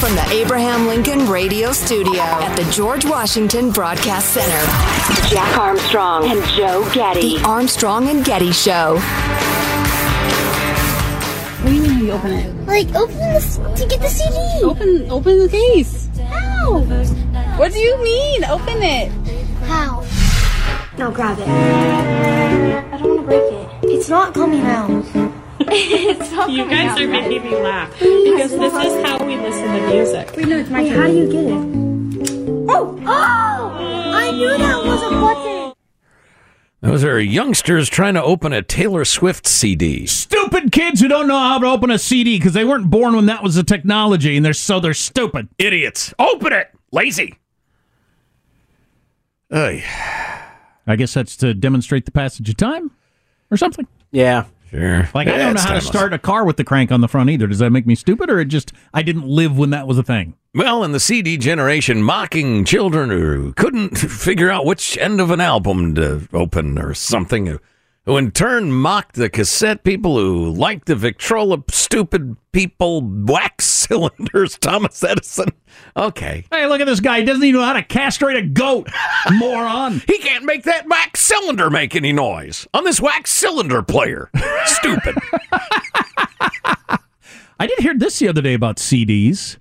From the Abraham Lincoln Radio Studio at the George Washington Broadcast Center, Jack Armstrong and Joe Getty. The Armstrong and Getty Show. What do you mean how you open it? Like open this to get the CD. Open open the case. How? What do you mean? Open it. How? No, grab it. I don't want to break it. It's not coming out. It's not You guys out are right. making me laugh because this is how we listen to music. Wait, no, it's my Wait, turn. how do you get it? Oh! Oh! I knew that was a button. Those are youngsters trying to open a Taylor Swift CD. Stupid kids who don't know how to open a CD because they weren't born when that was the technology, and they're so they're stupid. Idiots. Open it. Lazy. Ay. I guess that's to demonstrate the passage of time or something. Yeah. Sure. Like I don't know how to start a car with the crank on the front either. Does that make me stupid, or it just I didn't live when that was a thing? Well, in the CD generation, mocking children who couldn't figure out which end of an album to open or something, who, in turn mocked the cassette people who liked the Victrola stupid people wax cylinders, Thomas Edison. Okay. Hey, look at this guy. He doesn't even know how to castrate a goat. Moron. He can't make that wax cylinder make any noise on this wax cylinder player. Stupid. I did hear this the other day about CDs.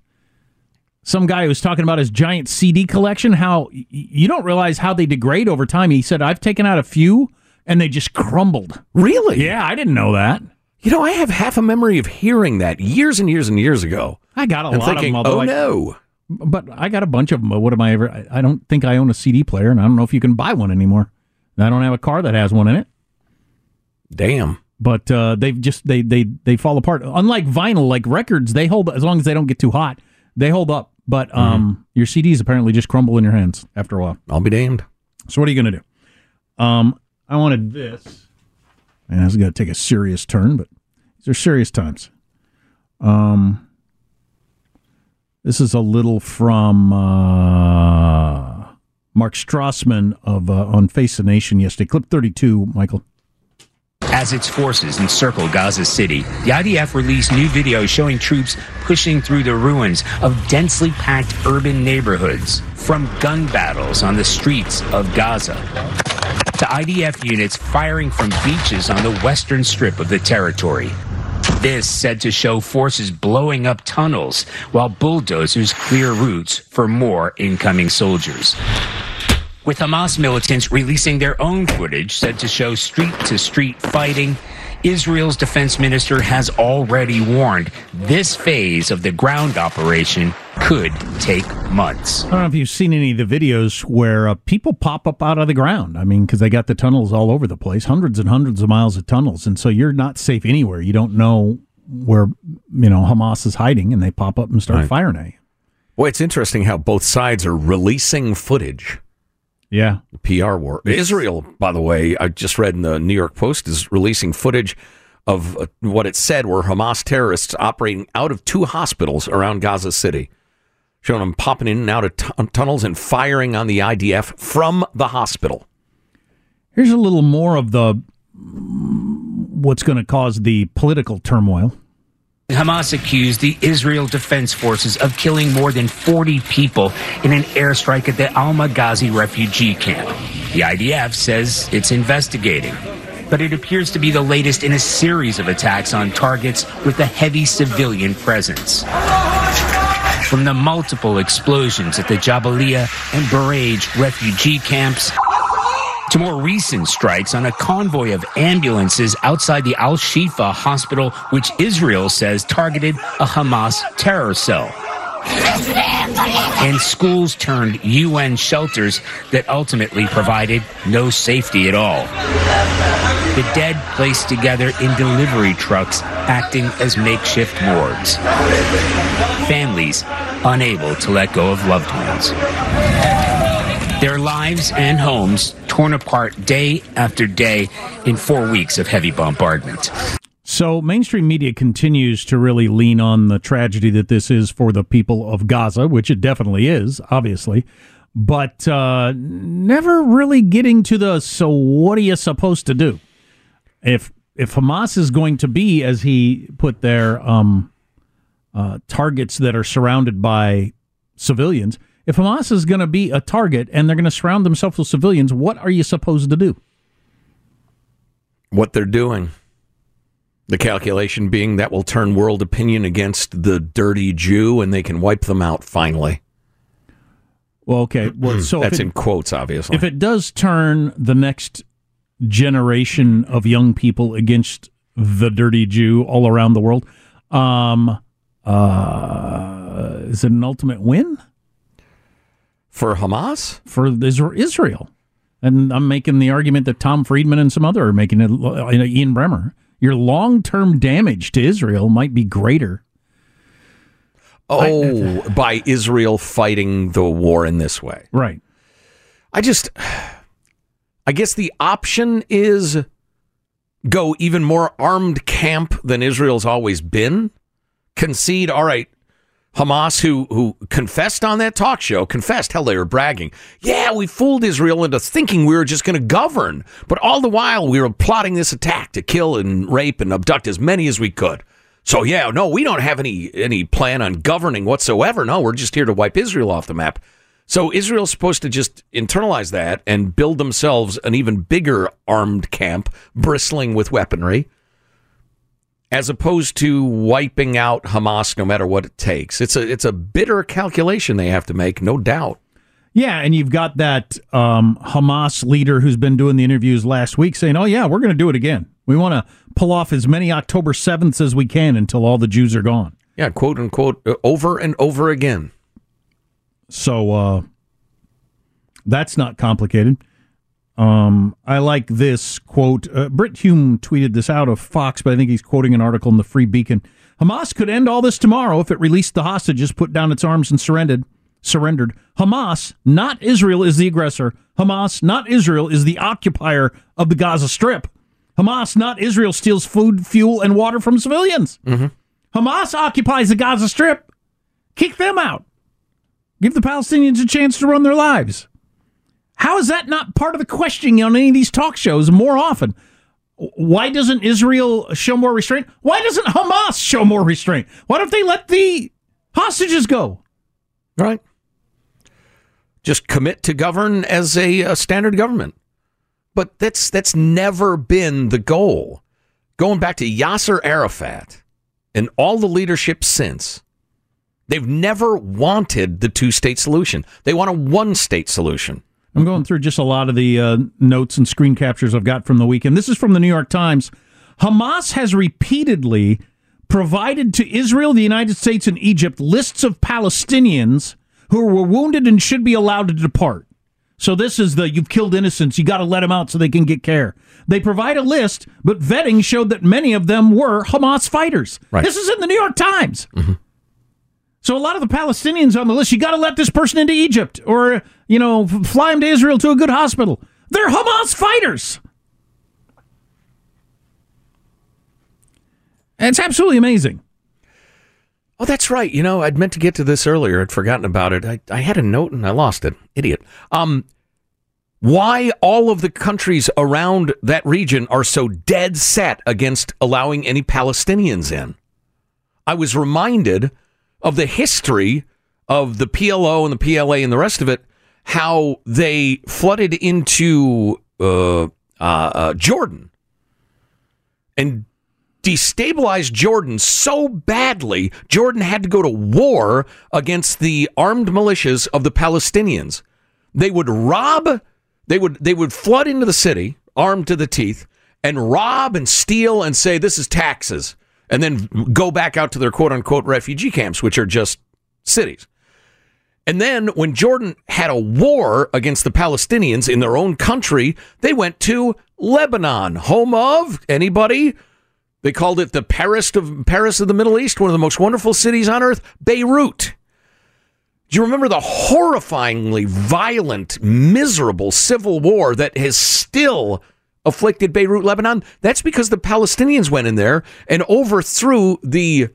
Some guy was talking about his giant CD collection. How you don't realize how they degrade over time. He said, "I've taken out a few, and they just crumbled." Really? Yeah, I didn't know that. You know, I have half a memory of hearing that years and years and years ago. I got a and lot thinking, of them. Oh I- no. but I got a bunch of them. But what am I ever? I- I don't think I own a CD player, and I don't know if you can buy one anymore. And I don't have a car that has one in it. Damn. But uh, they've just they they they fall apart. Unlike vinyl, like records, they hold as long as they don't get too hot, they hold up. But um, your CDs apparently just crumble in your hands after a while. I'll be damned. So what are you going to do? Um, I wanted this. And this is going to take a serious turn, but these are serious times. Um, this is a little from uh, Mark Strassmann of uh, on Face the Nation yesterday. Clip thirty-two, Michael. As its forces encircle Gaza City, the IDF released new video showing troops pushing through the ruins of densely packed urban neighborhoods, from gun battles on the streets of Gaza to IDF units firing from beaches on the western strip of the territory. This said to show forces blowing up tunnels while bulldozers clear routes for more incoming soldiers with Hamas militants releasing their own footage said to show street to street fighting Israel's defense minister has already warned this phase of the ground operation could take months. I don't know if you've seen any of the videos where uh, people pop up out of the ground. I mean, because they got the tunnels all over the place, hundreds and hundreds of miles of tunnels, and so you're not safe anywhere. You don't know where you know Hamas is hiding, and they pop up and start Right. firing at you. Well, it's interesting how both sides are releasing footage. Yeah. PR war. Israel, by the way, I just read in the New York Post is releasing footage of uh, what it said were Hamas terrorists operating out of two hospitals around Gaza City, showing them popping in and out of tu- tunnels and firing on the IDF from the hospital. Here's a little more of the what's going to cause the political turmoil. Hamas accused the Israel Defense Forces of killing more than 40 people in an airstrike at the Al Maghazi refugee camp. The IDF says it's investigating. But it appears to be the latest in a series of attacks on targets with a heavy civilian presence. From the multiple explosions at the Jabalia and Bureij refugee camps to more recent strikes on a convoy of ambulances outside the Al Shifa hospital, which Israel says targeted a Hamas terror cell. And schools turned UN shelters that ultimately provided no safety at all. The dead placed together in delivery trucks acting as makeshift morgues. Families unable to let go of loved ones. Their lives and homes torn apart day after day in four weeks of heavy bombardment. So, mainstream media continues to really lean on the tragedy that this is for the people of Gaza, which it definitely is, obviously, but uh, never really getting to the so what are you supposed to do? If if Hamas is going to be, as he put there, um, uh, targets that are surrounded by civilians, if Hamas is going to be a target and they're going to surround themselves with civilians, what are you supposed to do? What they're doing. The calculation being that will turn world opinion against the dirty Jew and they can wipe them out finally. Well, okay. Well, so That's it- in quotes, obviously. If it does turn the next generation of young people against the dirty Jew all around the world, um, uh, is it an ultimate win for Hamas? For Israel? And I'm making the argument that Tom Friedman and some other are making it. uh, Ian Bremmer, your long-term damage to Israel might be greater. Oh, by Israel fighting the war in this way. Right. I just, I guess the option is go even more armed camp than Israel's always been. Concede, all right, Hamas, who who confessed on that talk show, confessed, hell, they were bragging. Yeah, we fooled Israel into thinking we were just going to govern, but all the while we were plotting this attack to kill and rape and abduct as many as we could. So yeah, no, we don't have any any plan on governing whatsoever. No, we're just here to wipe Israel off the map. So Israel's supposed to just internalize that and build themselves an even bigger armed camp bristling with weaponry as opposed to wiping out Hamas no matter what it takes. It's a it's a bitter calculation they have to make, no doubt. Yeah, and you've got that um, Hamas leader who's been doing the interviews last week saying, "Oh yeah, we're going to do it again. We want to pull off as many October sevenths as we can until all the Jews are gone." Yeah, quote unquote, uh, over and over again. So uh, that's not complicated. Um, I like this quote. Uh, Brit Hume tweeted this out of Fox, but I think he's quoting an article in the Free Beacon. Hamas could end all this tomorrow if it released the hostages, put down its arms, and surrendered. Surrendered. Hamas, not Israel, is the aggressor. Hamas, not Israel, is the occupier of the Gaza Strip. Hamas, not Israel, steals food, fuel, and water from civilians. Hamas occupies the Gaza Strip. Kick them out. Give the Palestinians a chance to run their lives. How is that not part of the questioning on any of these talk shows more often? Why doesn't Israel show more restraint? Why doesn't Hamas show more restraint? Why don't they let the hostages go? Right. Just commit to govern as a, a standard government. But that's that's never been the goal. Going back to Yasser Arafat and all the leadership since, they've never wanted the two state solution. They want a one state solution. I'm going through just a lot of the uh, notes and screen captures I've got from the weekend. This is from the New York Times. Hamas has repeatedly provided to Israel, the United States, and Egypt lists of Palestinians who were wounded and should be allowed to depart. So this is the you've killed innocents, you got to let them out so they can get care. They provide a list, but vetting showed that many of them were Hamas fighters. Right. This is in the New York Times. So a lot of the Palestinians on the list, you got to let this person into Egypt or you know fly him to Israel to a good hospital. They're Hamas fighters. And it's absolutely amazing. Oh, that's right. You know, I'd meant to get to this earlier. I'd forgotten about it. I, I had a note and I lost it. Idiot. Um, why all of the countries around that region are so dead set against allowing any Palestinians in. I was reminded of the history of the PLO and the PLA and the rest of it, how they flooded into uh, uh, uh, Jordan and destabilized Jordan so badly, Jordan had to go to war against the armed militias of the Palestinians. They would rob, they would they would flood into the city armed to the teeth and rob and steal and say this is taxes and then go back out to their quote unquote refugee camps which are just cities. And then when Jordan had a war against the Palestinians in their own country, they went to Lebanon, home of anybody they called it the Paris of Paris of the Middle East, one of the most wonderful cities on earth, Beirut. Do you remember the horrifyingly violent, miserable civil war that has still afflicted Beirut, Lebanon? That's because the Palestinians went in there and overthrew the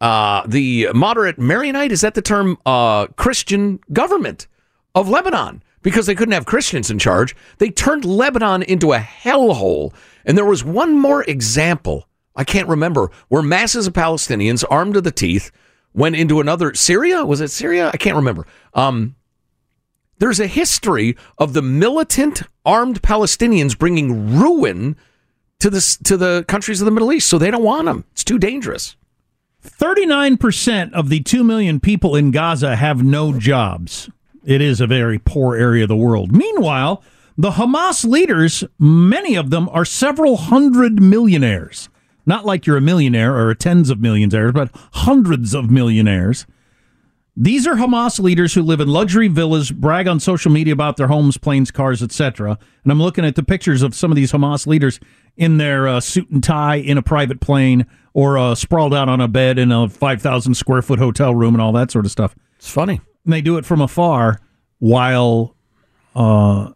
uh, the moderate Maronite, is that the term, uh, Christian government of Lebanon because they couldn't have Christians in charge. They turned Lebanon into a hellhole. And there was one more example, I can't remember, where masses of Palestinians armed to the teeth went into another Syria. Was it Syria? I can't remember. Um, there's a history of the militant armed Palestinians bringing ruin to the to the countries of the Middle East, so they don't want them. It's too dangerous. 39% of the 2 million people in Gaza have no jobs. It is a very poor area of the world. Meanwhile, the Hamas leaders, many of them are several hundred millionaires. Not like you're a millionaire or tens of millionaires, but hundreds of millionaires. These are Hamas leaders who live in luxury villas, brag on social media about their homes, planes, cars, etc. And I'm looking at the pictures of some of these Hamas leaders in their uh, suit and tie in a private plane or uh, sprawled out on a bed in a 5,000 square foot hotel room and all that sort of stuff. It's funny. And they do it from afar while uh,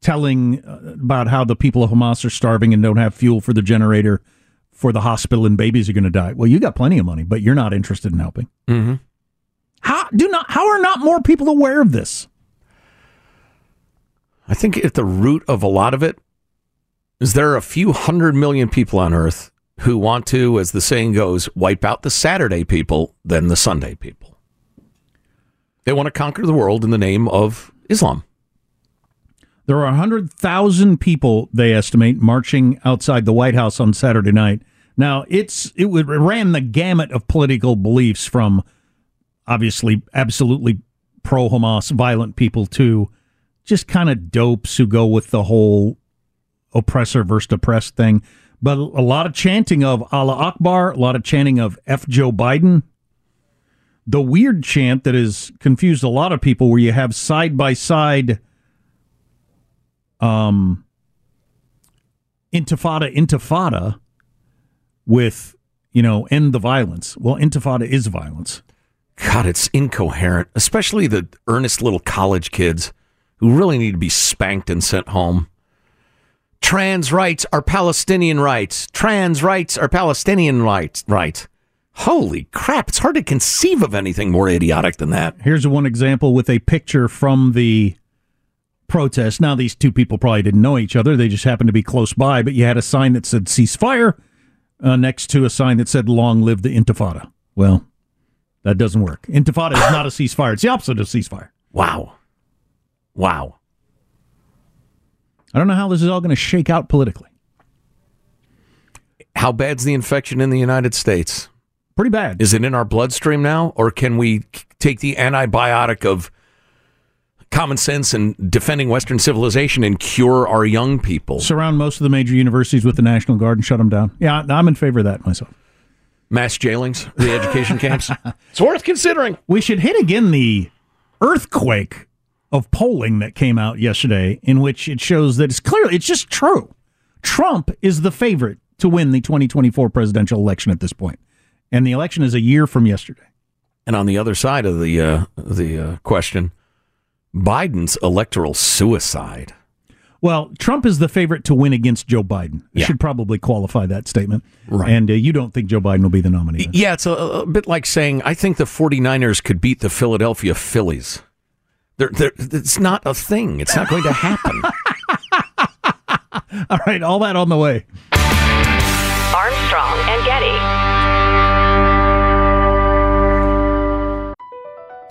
telling uh, about how the people of Hamas are starving and don't have fuel for the generator for the hospital and babies are going to die. Well, you got plenty of money, but you're not interested in helping. Mm-hmm. How do not? How are not more people aware of this? I think at the root of a lot of it is there are a few hundred million people on Earth who want to, as the saying goes, wipe out the Saturday people, then the Sunday people. They want to conquer the world in the name of Islam. There are 100,000 people, they estimate, marching outside the White House on Saturday night. Now, it's it would- it ran the gamut of political beliefs from obviously absolutely pro Hamas violent people too, just kind of dopes who go with the whole oppressor versus oppressed thing. But a lot of chanting of Allah Akbar, a lot of chanting of F Joe Biden. The weird chant that has confused a lot of people where you have side by side um intifada intifada with you know end the violence well intifada is violence God, it's incoherent, especially the earnest little college kids who really need to be spanked and sent home. Trans rights are Palestinian rights. Trans rights are Palestinian rights. Right. Holy crap, it's hard to conceive of anything more idiotic than that. here's one example with a picture from the protest now these two people probably didn't know each other they just happened to be close by but you had a sign that said ceasefire uh, next to a sign that said long live the intifada well that doesn't work intifada is not a ceasefire it's the opposite of ceasefire Wow. Wow. i don't know how this is all going to shake out politically How bad's the infection in the United States? pretty bad Is it in our bloodstream now, or can we take the antibiotic of common sense and defending Western civilization and cure our young people. Surround most of the major universities with the National Guard and shut them down. Yeah, I'm in favor of that myself. Mass jailings, re-education camps. It's worth considering. We should hit again the earthquake of polling that came out yesterday, in which it shows that it's clearly it's just true. Trump is the favorite to win the 2024 presidential election at this point, and the election is a year from yesterday. And on the other side of the uh, the uh, question, Biden's electoral suicide. Well, Trump is the favorite to win against Joe Biden. I Yeah. should probably qualify that statement. Right. And uh, you don't think Joe Biden will be the nominee? then? Yeah, it's a, a bit like saying I think the 49ers could beat the Philadelphia Phillies. They're, they're, it's not a thing. It's not going to happen. All right, all that on the way. Armstrong and Getty.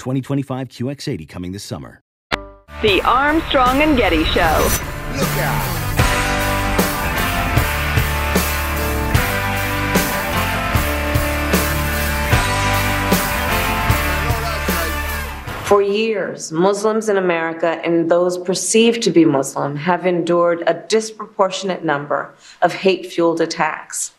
2025 QX80 coming this summer. The Armstrong and Getty Show. For years, Muslims in America and those perceived to be Muslim have endured a disproportionate number of hate fueled attacks.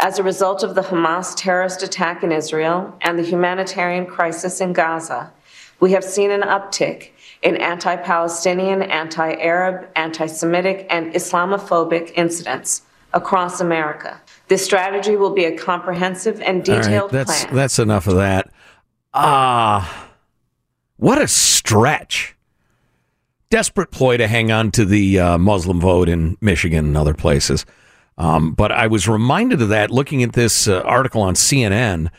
As a result of the Hamas terrorist attack in Israel and the humanitarian crisis in Gaza, we have seen an uptick in anti Palestinian, anti Arab, anti Semitic, and Islamophobic incidents across America. This strategy will be a comprehensive and right, detailed that's plan. that's enough of that. Ah, what a stretch! Desperate ploy to hang on to the uh, Muslim vote in Michigan and other places. Um, but I was reminded of that looking at this uh, article on CNN.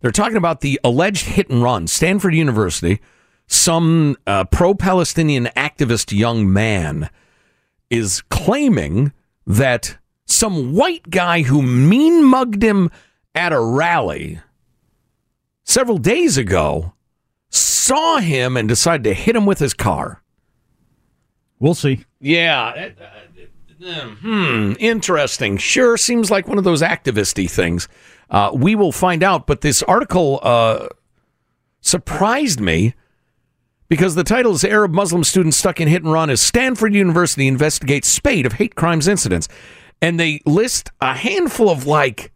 They're talking about the alleged hit and run. Stanford University, some uh, pro-Palestinian activist young man is claiming that some white guy who mean mugged him at a rally several days ago saw him and decided to hit him with his car. We'll see. Yeah. Hmm. Interesting. Sure. Seems like one of those activisty things. Uh, we will find out. But this article uh, surprised me because the title is Arab Muslim student stuck in hit and run as Stanford University investigates spate of hate crimes incidents. And they list a handful of like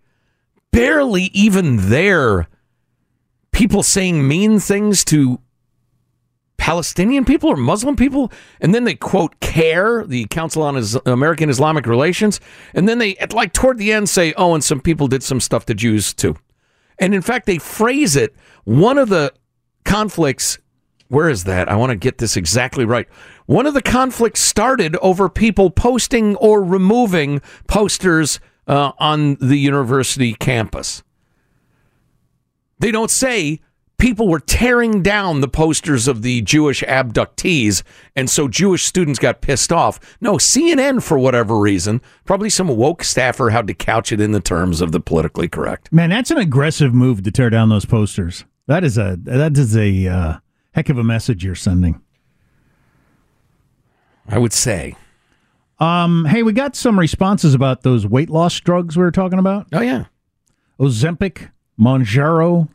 barely even there people saying mean things to Palestinian people or Muslim people, and then they quote CAIR, the Council on Is- American Islamic Relations, and then they at like toward the end say, "Oh, and some people did some stuff to Jews too," and in fact they phrase it. One of the conflicts, where is that? I want to get this exactly right. One of the conflicts started over people posting or removing posters uh, on the university campus. They don't say people were tearing down the posters of the Jewish abductees, and so Jewish students got pissed off. No, CNN, for whatever reason, probably some woke staffer had to couch it in the terms of the politically correct. Man, that's an aggressive move to tear down those posters. That is a that is a uh, heck of a message you're sending. I would say. Um, hey, we got some responses about those weight loss drugs we were talking about. Oh yeah, Ozempic, Mounjaro.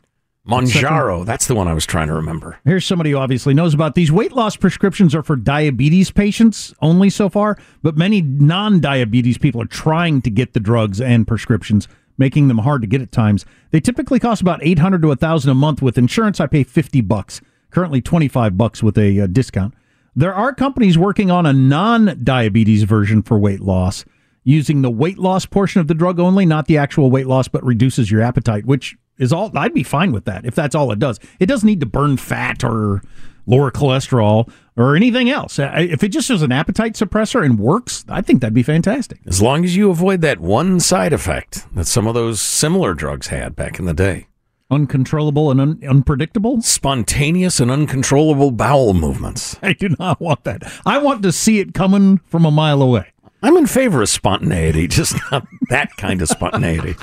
Mounjaro. That's the one I was trying to remember. Here's somebody who obviously knows about these weight loss prescriptions are for diabetes patients only so far, but many non-diabetes people are trying to get the drugs and prescriptions, making them hard to get at times. They typically cost about 800 to 1000 a month with insurance. I pay 50 bucks. Currently 25 bucks with a uh, discount. There are companies working on a non-diabetes version for weight loss using the weight loss portion of the drug only, not the actual weight loss, but reduces your appetite, which is all I'd be fine with that if that's all it does. It doesn't need to burn fat or lower cholesterol or anything else. If it just is an appetite suppressor and works, I think that'd be fantastic. As long as you avoid that one side effect that some of those similar drugs had back in the day. Uncontrollable and un- unpredictable? Spontaneous and uncontrollable bowel movements. I do not want that. I want to see it coming from a mile away. I'm in favor of spontaneity, just not that kind of spontaneity.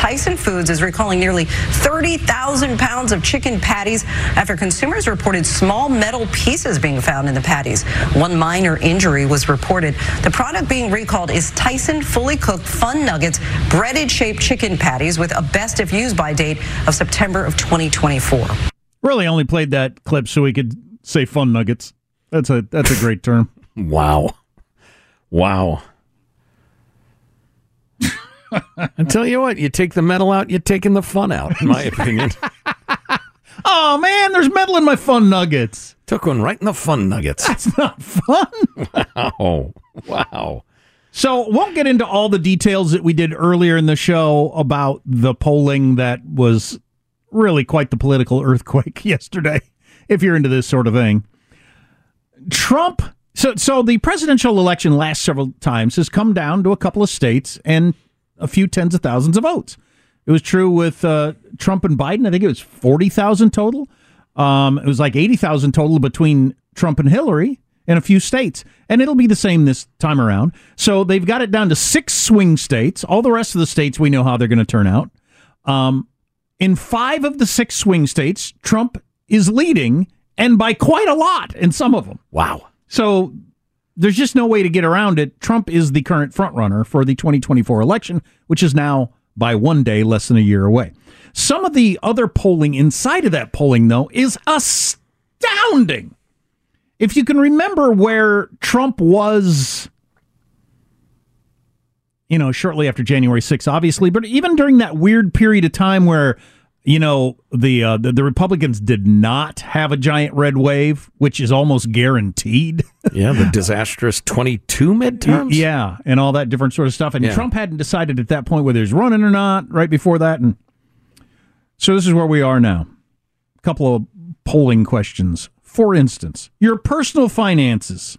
Tyson Foods is recalling nearly 30,000 pounds of chicken patties after consumers reported small metal pieces being found in the patties. One minor injury was reported. The product being recalled is Tyson fully cooked Fun Nuggets breaded shaped chicken patties with a best if used by date of September of 2024. Really only played that clip so we could say fun nuggets. That's a that's a great term. Wow. Wow. I tell you what, you take the metal out, you're taking the fun out, in my opinion. Oh man, there's metal in my fun nuggets. Took one right in the fun nuggets. That's not fun. Wow. Wow. So won't get into all the details that we did earlier in the show about the polling that was really quite the political earthquake yesterday. If you're into this sort of thing, Trump. So so the presidential election last several times has come down to a couple of states and a few tens of thousands of votes. It was true with uh, Trump and Biden. I think it was forty thousand total. Um, it was like eighty thousand total between Trump and Hillary in a few states, and it'll be the same this time around. So they've got it down to six swing states. All the rest of the states, we know how they're going to turn out. Um, in five of the six swing states, Trump is leading, and by quite a lot in some of them. Wow. So there's just no way to get around it. Trump is the current frontrunner for the 2024 election, which is now by one day less than a year away. Some of the other polling inside of that polling, though, is astounding. If you can remember where Trump was, you know, shortly after January 6th, obviously, but even during that weird period of time where you know the, uh, the the Republicans did not have a giant red wave, which is almost guaranteed. Yeah, the disastrous 22 midterms. yeah, and all that different sort of stuff. And Yeah. Trump hadn't decided at that point whether he's running or not. Right before that, and so this is where we are now. A couple of polling questions. For instance, your personal finances.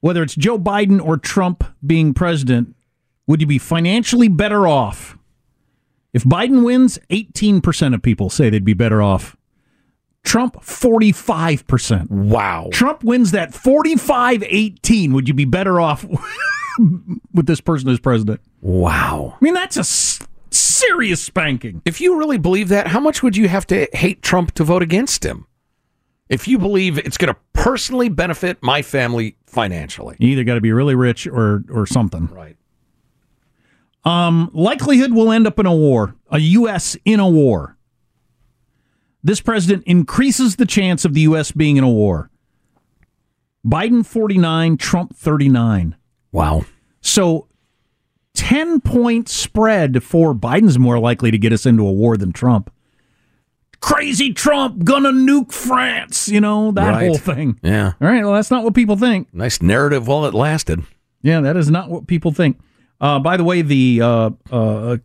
Whether it's Joe Biden or Trump being president, would you be financially better off? If Biden wins, 18% of people say they'd be better off. Trump, 45%. Wow. Trump wins that 45 18. Would you be better off with this person as president? Wow. I mean, that's a s- serious spanking. If you really believe that, how much would you have to hate Trump to vote against him? If you believe it's going to personally benefit my family financially. You either got to be really rich or, or something. Right. Um, likelihood we'll end up in a war, a U.S. in a war. This president increases the chance of the U.S. being in a war. Biden 49, Trump 39. Wow. So 10 point spread for Biden's more likely to get us into a war than Trump. Crazy Trump gonna nuke France, you know, that Right. whole thing. Yeah. All right, well, that's not what people think. Nice narrative while it lasted. Yeah, that is not what people think. Uh, by the way, the uh, uh,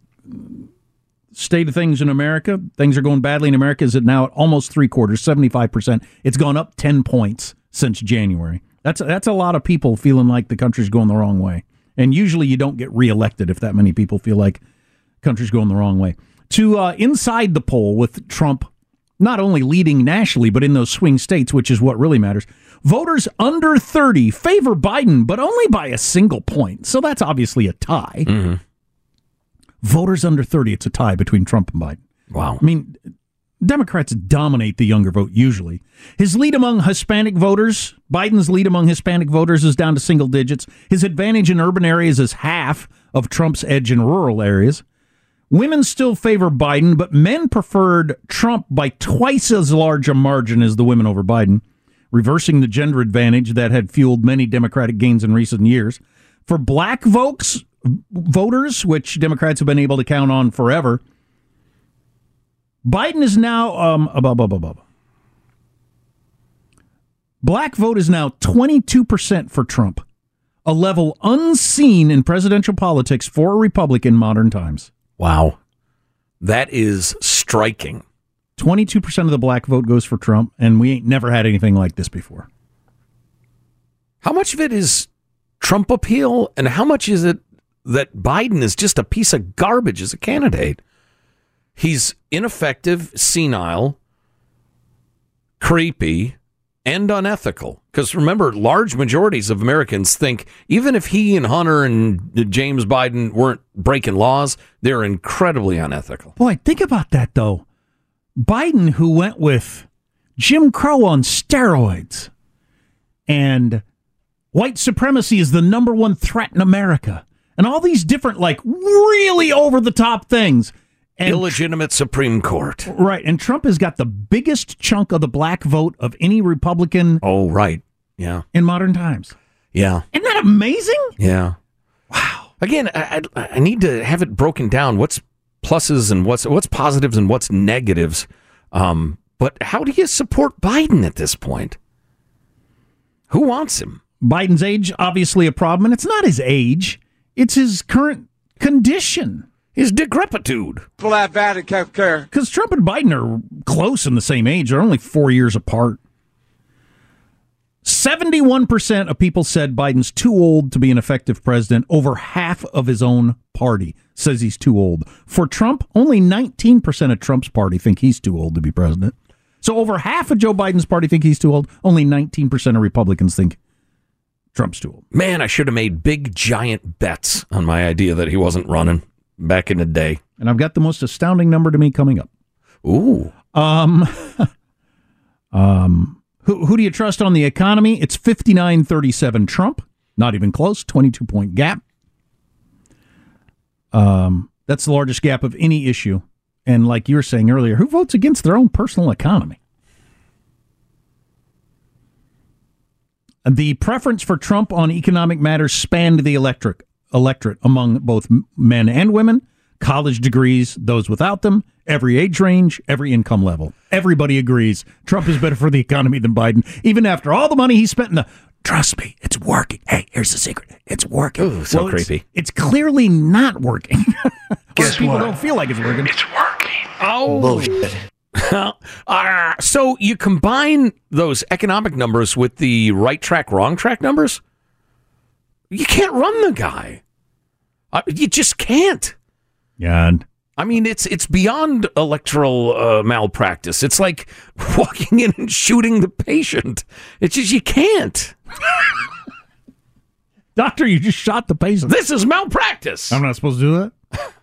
state of things in America, things are going badly in America, is it now at almost three quarters, 75%. It's gone up 10 points since January. That's, that's a lot of people feeling like the country's going the wrong way. And usually you don't get reelected if that many people feel like country's going the wrong way. To uh, inside the poll with Trump not only leading nationally, but in those swing states, which is what really matters. Voters under 30 favor Biden, but only by a single point. So that's obviously a tie. Mm-hmm. Voters under 30, it's a tie between Trump and Biden. Wow. I mean, Democrats dominate the younger vote usually. His lead among Hispanic voters, Biden's lead among Hispanic voters is down to single digits. His advantage in urban areas is half of Trump's edge in rural areas. Women still favor Biden, but men preferred Trump by twice as large a margin as the women over Biden, reversing the gender advantage that had fueled many Democratic gains in recent years. For black folks, voters, which Democrats have been able to count on forever, Biden is now um blah. Black vote is now 22% for Trump, a level unseen in presidential politics for a Republican modern times. Wow. That is striking. 22% of the black vote goes for Trump, and we ain't never had anything like this before. How much of it is Trump appeal, and how much is it that Biden is just a piece of garbage as a candidate? He's ineffective, senile, creepy, and unethical. Because remember, large majorities of Americans think even if he and Hunter and James Biden weren't breaking laws, they're incredibly unethical. Boy, think about that, though. Biden, who went with Jim Crow on steroids, and white supremacy is the number one threat in America, and all these different, like, really over the top things. And Illegitimate Supreme Court. Right. And Trump has got the biggest chunk of the black vote of any Republican Oh, right. Yeah. in modern times. Yeah. Isn't that amazing? Yeah. Wow. Again, I, I, I need to have it broken down. What's pluses and what's what's positives and what's negatives. Um, but how do you support Biden at this point? Who wants him? Biden's age, obviously a problem, and it's not his age, it's his current condition. His decrepitude. People have bad and can't care. Because Trump and Biden are close in the same age. They're only four years apart. 71% of people said Biden's too old to be an effective president. Over half of his own party says he's too old. For Trump, only 19% of Trump's party think he's too old to be president. So over half of Joe Biden's party think he's too old. Only 19% of Republicans think Trump's too old. Man, I should have made big giant bets on my idea that he wasn't running back in the day. And I've got the most astounding number to me coming up. Ooh. Um, um, who, who do you trust on the economy? It's 59 37 Trump. Not even close, 22 point gap. Um, that's the largest gap of any issue. And like you were saying earlier, who votes against their own personal economy? The preference for Trump on economic matters spanned the electric electorate among both men and women, college degrees, those without them, every age range, every income level. Everybody agrees Trump is better for the economy than Biden, even after all the money he spent in the. Trust me, it's working. Hey, here's the secret. It's working. Ooh, so it's- creepy. It's, clearly not working. Guess people what? don't feel like it's working. It's working. Oh. Bullshit. uh, so you combine those economic numbers with the right track, wrong track numbers? You can't run the guy. Uh, you just can't. Yeah, I mean, it's it's beyond electoral uh, malpractice. It's like walking in and shooting the patient. It's just you can't. Doctor, you just shot the patient. This is malpractice. I'm not supposed to do that.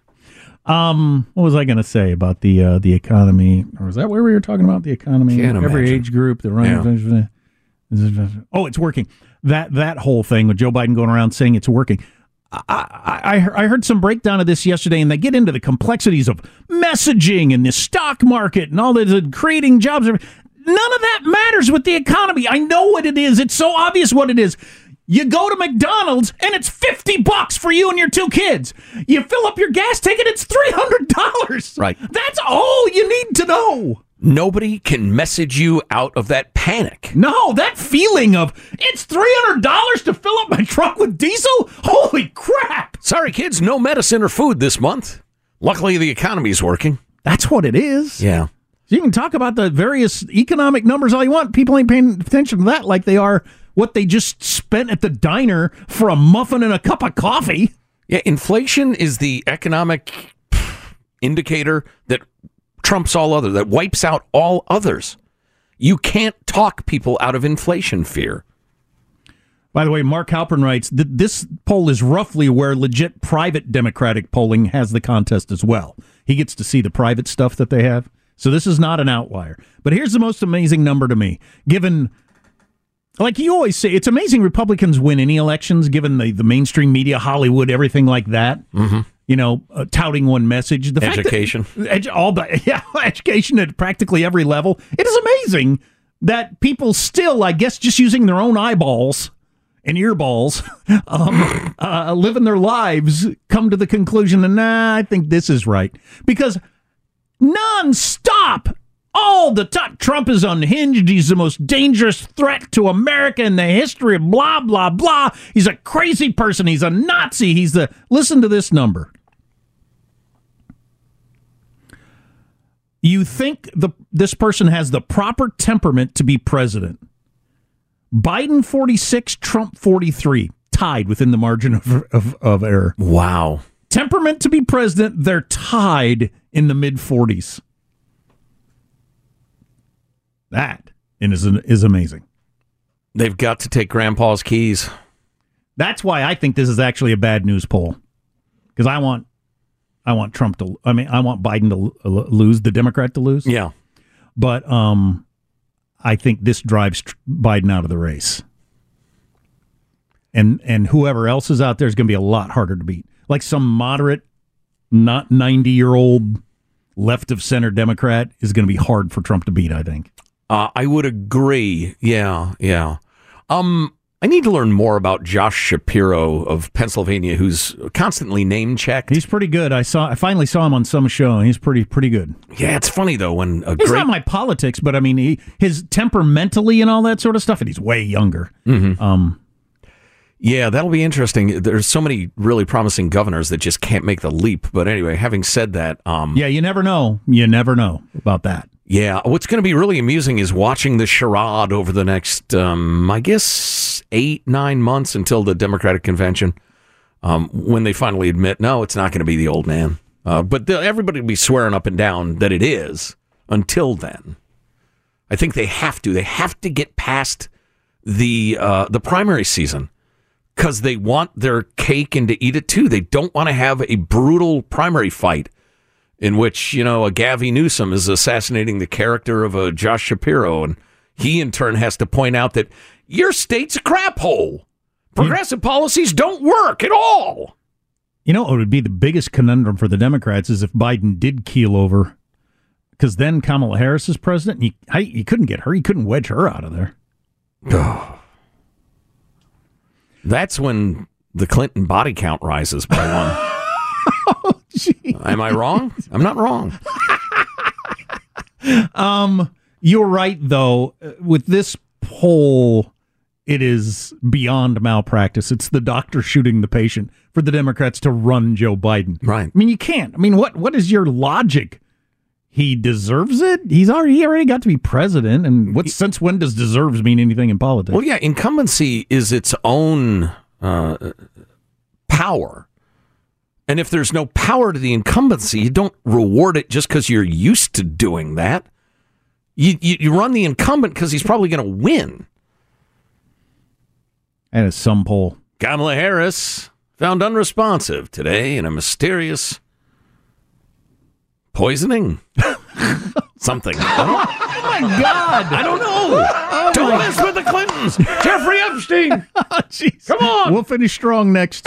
um, what was I going to say about the uh, the economy? Or was that where we were talking about the economy? Can't Every imagine. age group, that runs running. Oh, it's working. That that whole thing with Joe Biden going around saying it's working. I, I, I heard- some breakdown of this yesterday, and they get into the complexities of messaging and the stock market and all this and creating jobs. None of that matters with the economy. I know what it is. It's so obvious what it is. You go to McDonald's and it's 50 bucks for you and your two kids. You fill up your gas tank and it's $300. Right. That's all you need to know. Nobody can message you out of that panic. No, that feeling of it's $300 to fill up my truck with diesel? Holy crap. Sorry, kids, no medicine or food this month. Luckily, the economy's working. That's what it is. Yeah. You can talk about the various economic numbers all you want. People ain't paying attention to that like they are what they just spent at the diner for a muffin and a cup of coffee. Yeah, inflation is the economic indicator that trumps all other, that wipes out all others. You can't talk people out of inflation fear. By the way, Mark Halperin writes that this poll is roughly where legit private Democratic polling has the contest as well. He gets to see the private stuff that they have. So this is not an outlier. But here's the most amazing number to me. Given, like you always say, it's amazing Republicans win any elections, given the, the mainstream media, Hollywood, everything like that. Mm-hmm. You know, uh, touting one message. The that- Education. edu- all the yeah, education at practically every level. It is amazing that people still, I guess, just using their own eyeballs and earballs, um, uh, living their lives, come to the conclusion that nah, I think this is right because nonstop. All the time, Trump is unhinged. He's the most dangerous threat to America in the history of blah, blah, blah. He's a crazy person. He's a Nazi. He's the. Listen to this number. You think the this person has the proper temperament to be president. Biden 46, Trump 43, tied within the margin of, of, of error. Wow. Temperament to be president, they're tied in the mid 40s. That is, is amazing. They've got to take grandpa's keys. That's why I think this is actually a bad news poll. Because I want I want Trump to I mean I want Biden to lose, the Democrat to lose. Yeah. But um I think this drives tr- Biden out of the race. And and whoever else is out there is going to be a lot harder to beat. Like some moderate not 90-year-old left of center Democrat is going to be hard for Trump to beat, I think. Uh, I would agree. Yeah, yeah. Um, I need to learn more about Josh Shapiro of Pennsylvania, who's constantly name checked. He's pretty good. I saw I finally saw him on some show. and He's pretty pretty good. Yeah, it's funny though when a He's great not my politics, but I mean, he, his temperamentally and all that sort of stuff, and he's way younger. Mhm. Um, Yeah, that'll be interesting. There's so many really promising governors that just can't make the leap. But anyway, having said that, um, yeah, you never know. You never know about that. Yeah, what's going to be really amusing is watching the charade over the next, um, I guess, eight nine months until the Democratic convention, um, when they finally admit no, it's not going to be the old man. Uh, but everybody will be swearing up and down that it is. Until then, I think they have to. They have to get past the uh, the primary season because they want their cake and to eat it too. They don't want to have a brutal primary fight in which you know a Gavin Newsom is assassinating the character of a Josh Shapiro, and he in turn has to point out that your state's a crap hole. Progressive policies don't work at all. You know, it would be the biggest conundrum for the Democrats is if Biden did keel over, because then Kamala Harris is president. And you, you couldn't get her. You couldn't wedge her out of there. That's when the Clinton body count rises by one. Am I wrong? I'm not wrong. Um, you're right though. Uh, With this poll, it is beyond malpractice. It's the doctor shooting the patient for the Democrats to run Joe Biden. Right. I mean, you can't. I mean, what what is your logic? He deserves it. He's already he already got to be president. And what since when does deserves mean anything in politics? Well, yeah, incumbency is its own uh, power. And if there's no power to the incumbency, you don't reward it just because you're used to doing that. You, you, you run the incumbent because he's probably going to win. And a some poll. Kamala Harris found unresponsive today in a mysterious poisoning. Something. Oh my God! I don't know. Oh don't mess with the Clintons. Jeffrey Epstein. oh. Come on. We'll finish strong next.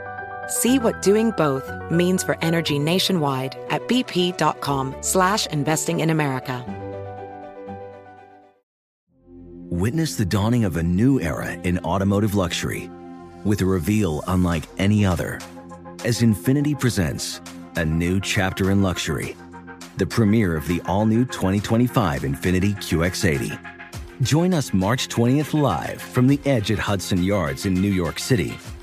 See what doing both means for energy nationwide at bp.com slash investing in America. Witness the dawning of a new era in automotive luxury with a reveal unlike any other as Infiniti presents a new chapter in luxury, the premiere of the all new 2025 Infiniti QX80. Join us March 20th live from the edge at Hudson Yards in New York City,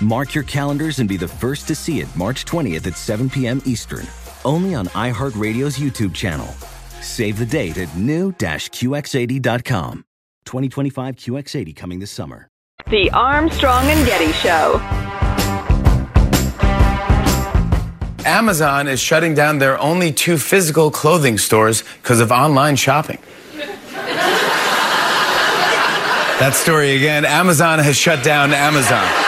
Mark your calendars and be the first to see it March 20th at 7 p.m. Eastern, only on iHeartRadio's YouTube channel. Save the date at new-QX80.com. 2025 QX80 coming this summer. The Armstrong and Getty Show. Amazon is shutting down their only two physical clothing stores because of online shopping. that story again. Amazon has shut down Amazon.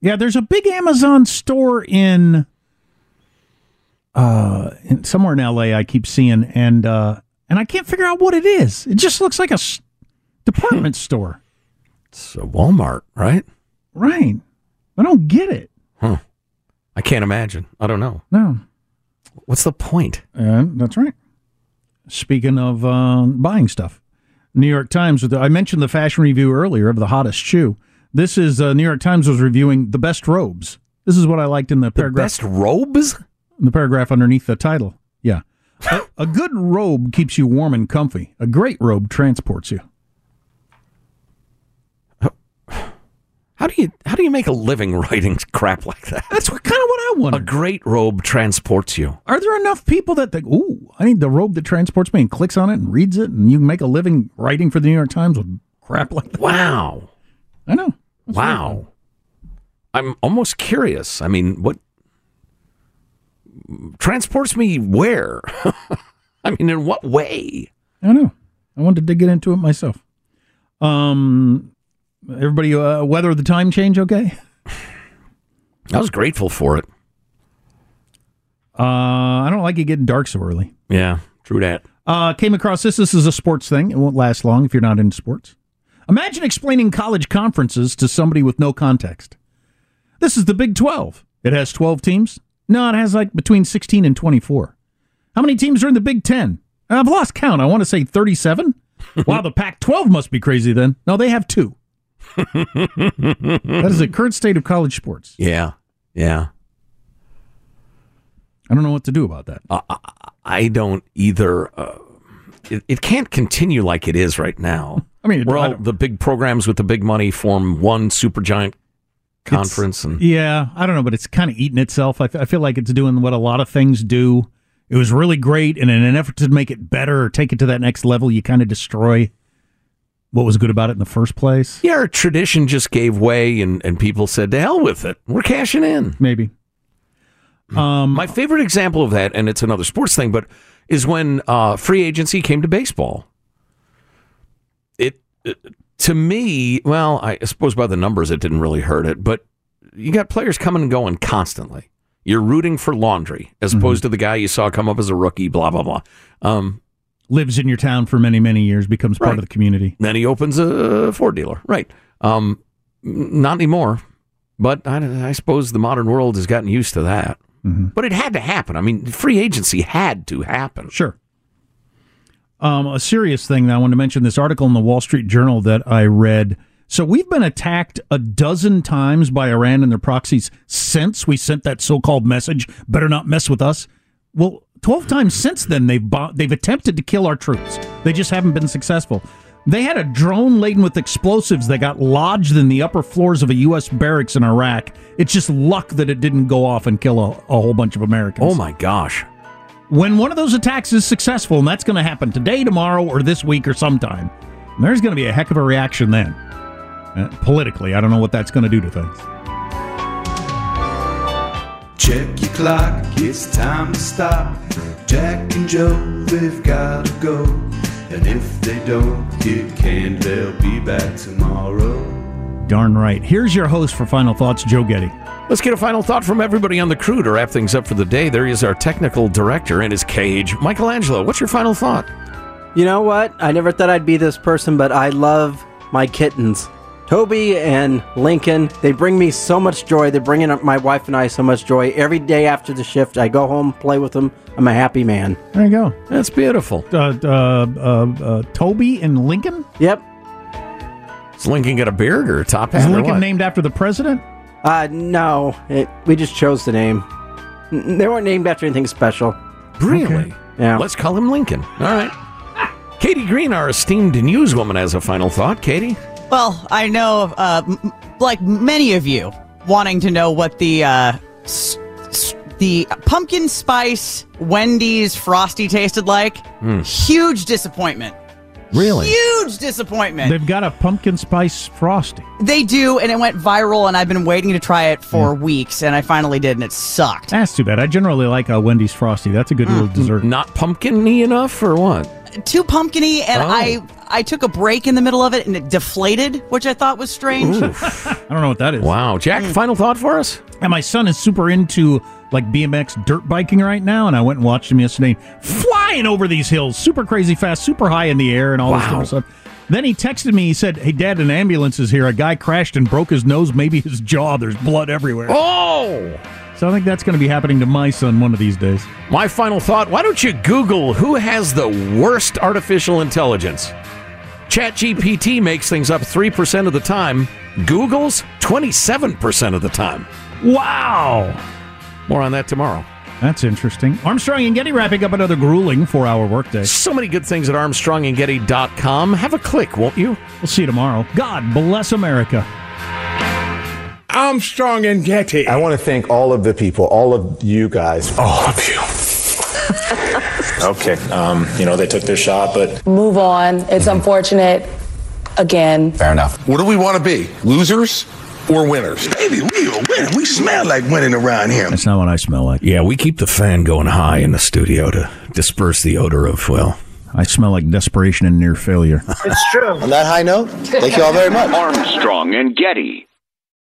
Yeah, there's a big Amazon store in uh in, somewhere in LA I keep seeing and uh and I can't figure out what it is. It just looks like a s- department store. It's a Walmart, right? Right. I don't get it. Huh. I can't imagine. I don't know. No. What's the point? Uh, that's right. Speaking of uh, buying stuff, New York Times. with the- I mentioned the fashion review earlier of the hottest shoe. This is uh, New York Times was reviewing the best robes. This is what I liked in the paragraph. Best robes? The paragraph underneath the title. Yeah. a, a good robe keeps you warm and comfy. A great robe transports you. How do you how do you make a living writing crap like that? That's what, kind of what I want. A great robe transports you. Are there enough people that think, "Ooh, I need the robe that transports me," and clicks on it and reads it, and you make a living writing for the New York Times with crap like that? Wow. I know. wow. I'm almost curious. I mean, what transports me where? I mean, in what way? I don't know. I wanted to get into it myself. Um, everybody, uh, weather the time change, okay? I was grateful for it. Uh, I don't like it getting dark so early. Yeah, true that. Uh, came across this. This is a sports thing. It won't last long if you're not into sports. Imagine explaining college conferences to somebody with no context. This is the Big 12. It has 12 teams. No, it has like between 16 and 24. How many teams are in the Big 10? I've lost count. I want to say 37. wow, the Pac 12 must be crazy then. No, they have two. that is the current state of college sports. Yeah, yeah. I don't know what to do about that. Uh, I- don't either. Uh, it, it can't continue like it is right now. I mean, where I all the big programs with the big money form one super giant conference, and Yeah, I don't know, but it's kind of eating itself. I feel like it's doing what a lot of things do. It was really great, and in an effort to make it better or take it to that next level, you kind of destroy what was good about it in the first place. yeah, our tradition just gave way, and and people said, "To hell with it, we're cashing in." Maybe. Um, My favorite example of that, and it's another sports thing, but is when uh, free agency came to baseball. It, it to me, well, I suppose by the numbers, it didn't really hurt it, but you got players coming and going constantly. You're rooting for laundry as opposed to the guy you saw come up as a rookie. Blah blah blah. Um, lives in your town for many, many years, becomes part of the community. Then he opens a Ford dealer. Right. Um, not anymore. But I, I suppose the modern world has gotten used to that. But it had to happen. I mean, free agency had to happen. Sure. Um, a serious thing that I want to mention this article in the Wall Street Journal that I read. So we've been attacked a dozen times by Iran and their proxies since we sent that so-called message. Better not mess with us. Well, twelve times since then they've bo- they've attempted to kill our troops. They just haven't been successful. They had a drone laden with explosives that got lodged in the upper floors of a U.S. barracks in Iraq. It's just luck that it didn't go off and kill a, a whole bunch of Americans. Oh my gosh. When one of those attacks is successful, and that's going to happen today, tomorrow, or this week or sometime, there's going to be a heck of a reaction then. Uh, politically, I don't know what that's going to do to things. Check your clock, it's time to stop. Jack and Joe, they've gotta go. And if they don't get canned, they'll be back tomorrow. Darn right. Here's your host for Final Thoughts, Joe Getty. Let's get a final thought from everybody on the crew to wrap things up for the day. There is our technical director in his cage, Michelangelo. What's your final thought? You know what? I never thought I'd be this person, but I love my kittens. Toby and Lincoln, they bring me so much joy. They bring in my wife and I so much joy. Every day after the shift, I go home, play with them. I'm a happy man. There you go. That's beautiful. Uh, uh, uh, uh, Toby and Lincoln? Yep. Is Lincoln got a beard or a top hat? or Lincoln what? named after the president? Uh, no. It, we just chose the name. They weren't named after anything special. Really? Yeah. Let's call him Lincoln. All right. Katie Green, our esteemed newswoman, has a final thought. Katie? Well, I know, uh, m- like many of you, wanting to know what the uh, s- s- the pumpkin spice Wendy's frosty tasted like. Hmm. Huge disappointment. Really? Huge disappointment. They've got a pumpkin spice frosty. They do, and it went viral, and I've been waiting to try it for weeks, and I finally did, and it sucked. That's too bad. I generally like a Wendy's frosty. That's a good little dessert. Not pumpkin-y enough or what? Too pumpkiny, and Oh. I I took a break in the middle of it, and it deflated, which I thought was strange. I don't know what that is. Wow. Jack, mm. final thought for us? And my son is super into like BMX dirt biking right now, and I went and watched him yesterday, flying over these hills, super crazy fast, super high in the air, and all this Wow. different stuff. Then he texted me. He said, "Hey, Dad, an ambulance is here. A guy crashed and broke his nose, maybe his jaw. There's blood everywhere." Oh! So I think that's going to be happening to my son one of these days. My final thought why don't you Google who has the worst artificial intelligence? ChatGPT makes things up 3% of the time, Google's 27% of the time. Wow. More on that tomorrow. That's interesting. Armstrong and Getty wrapping up another grueling four-hour workday. So many good things at armstrongandgetty.com. Have a click, won't you? We'll see you tomorrow. God bless America. Armstrong and Getty. I want to thank all of the people, all of you guys. All of you. Okay, um, you know, they took their shot, but Move on. It's unfortunate. Again. Fair enough. What do we want to be? Losers or winners? Baby, we are winning. We smell like winning around here. That's not what I smell like. Yeah, we keep the fan going high in the studio to disperse the odor of, well, I smell like desperation and near failure. It's true. On that high note, thank you all very much. Armstrong and Getty.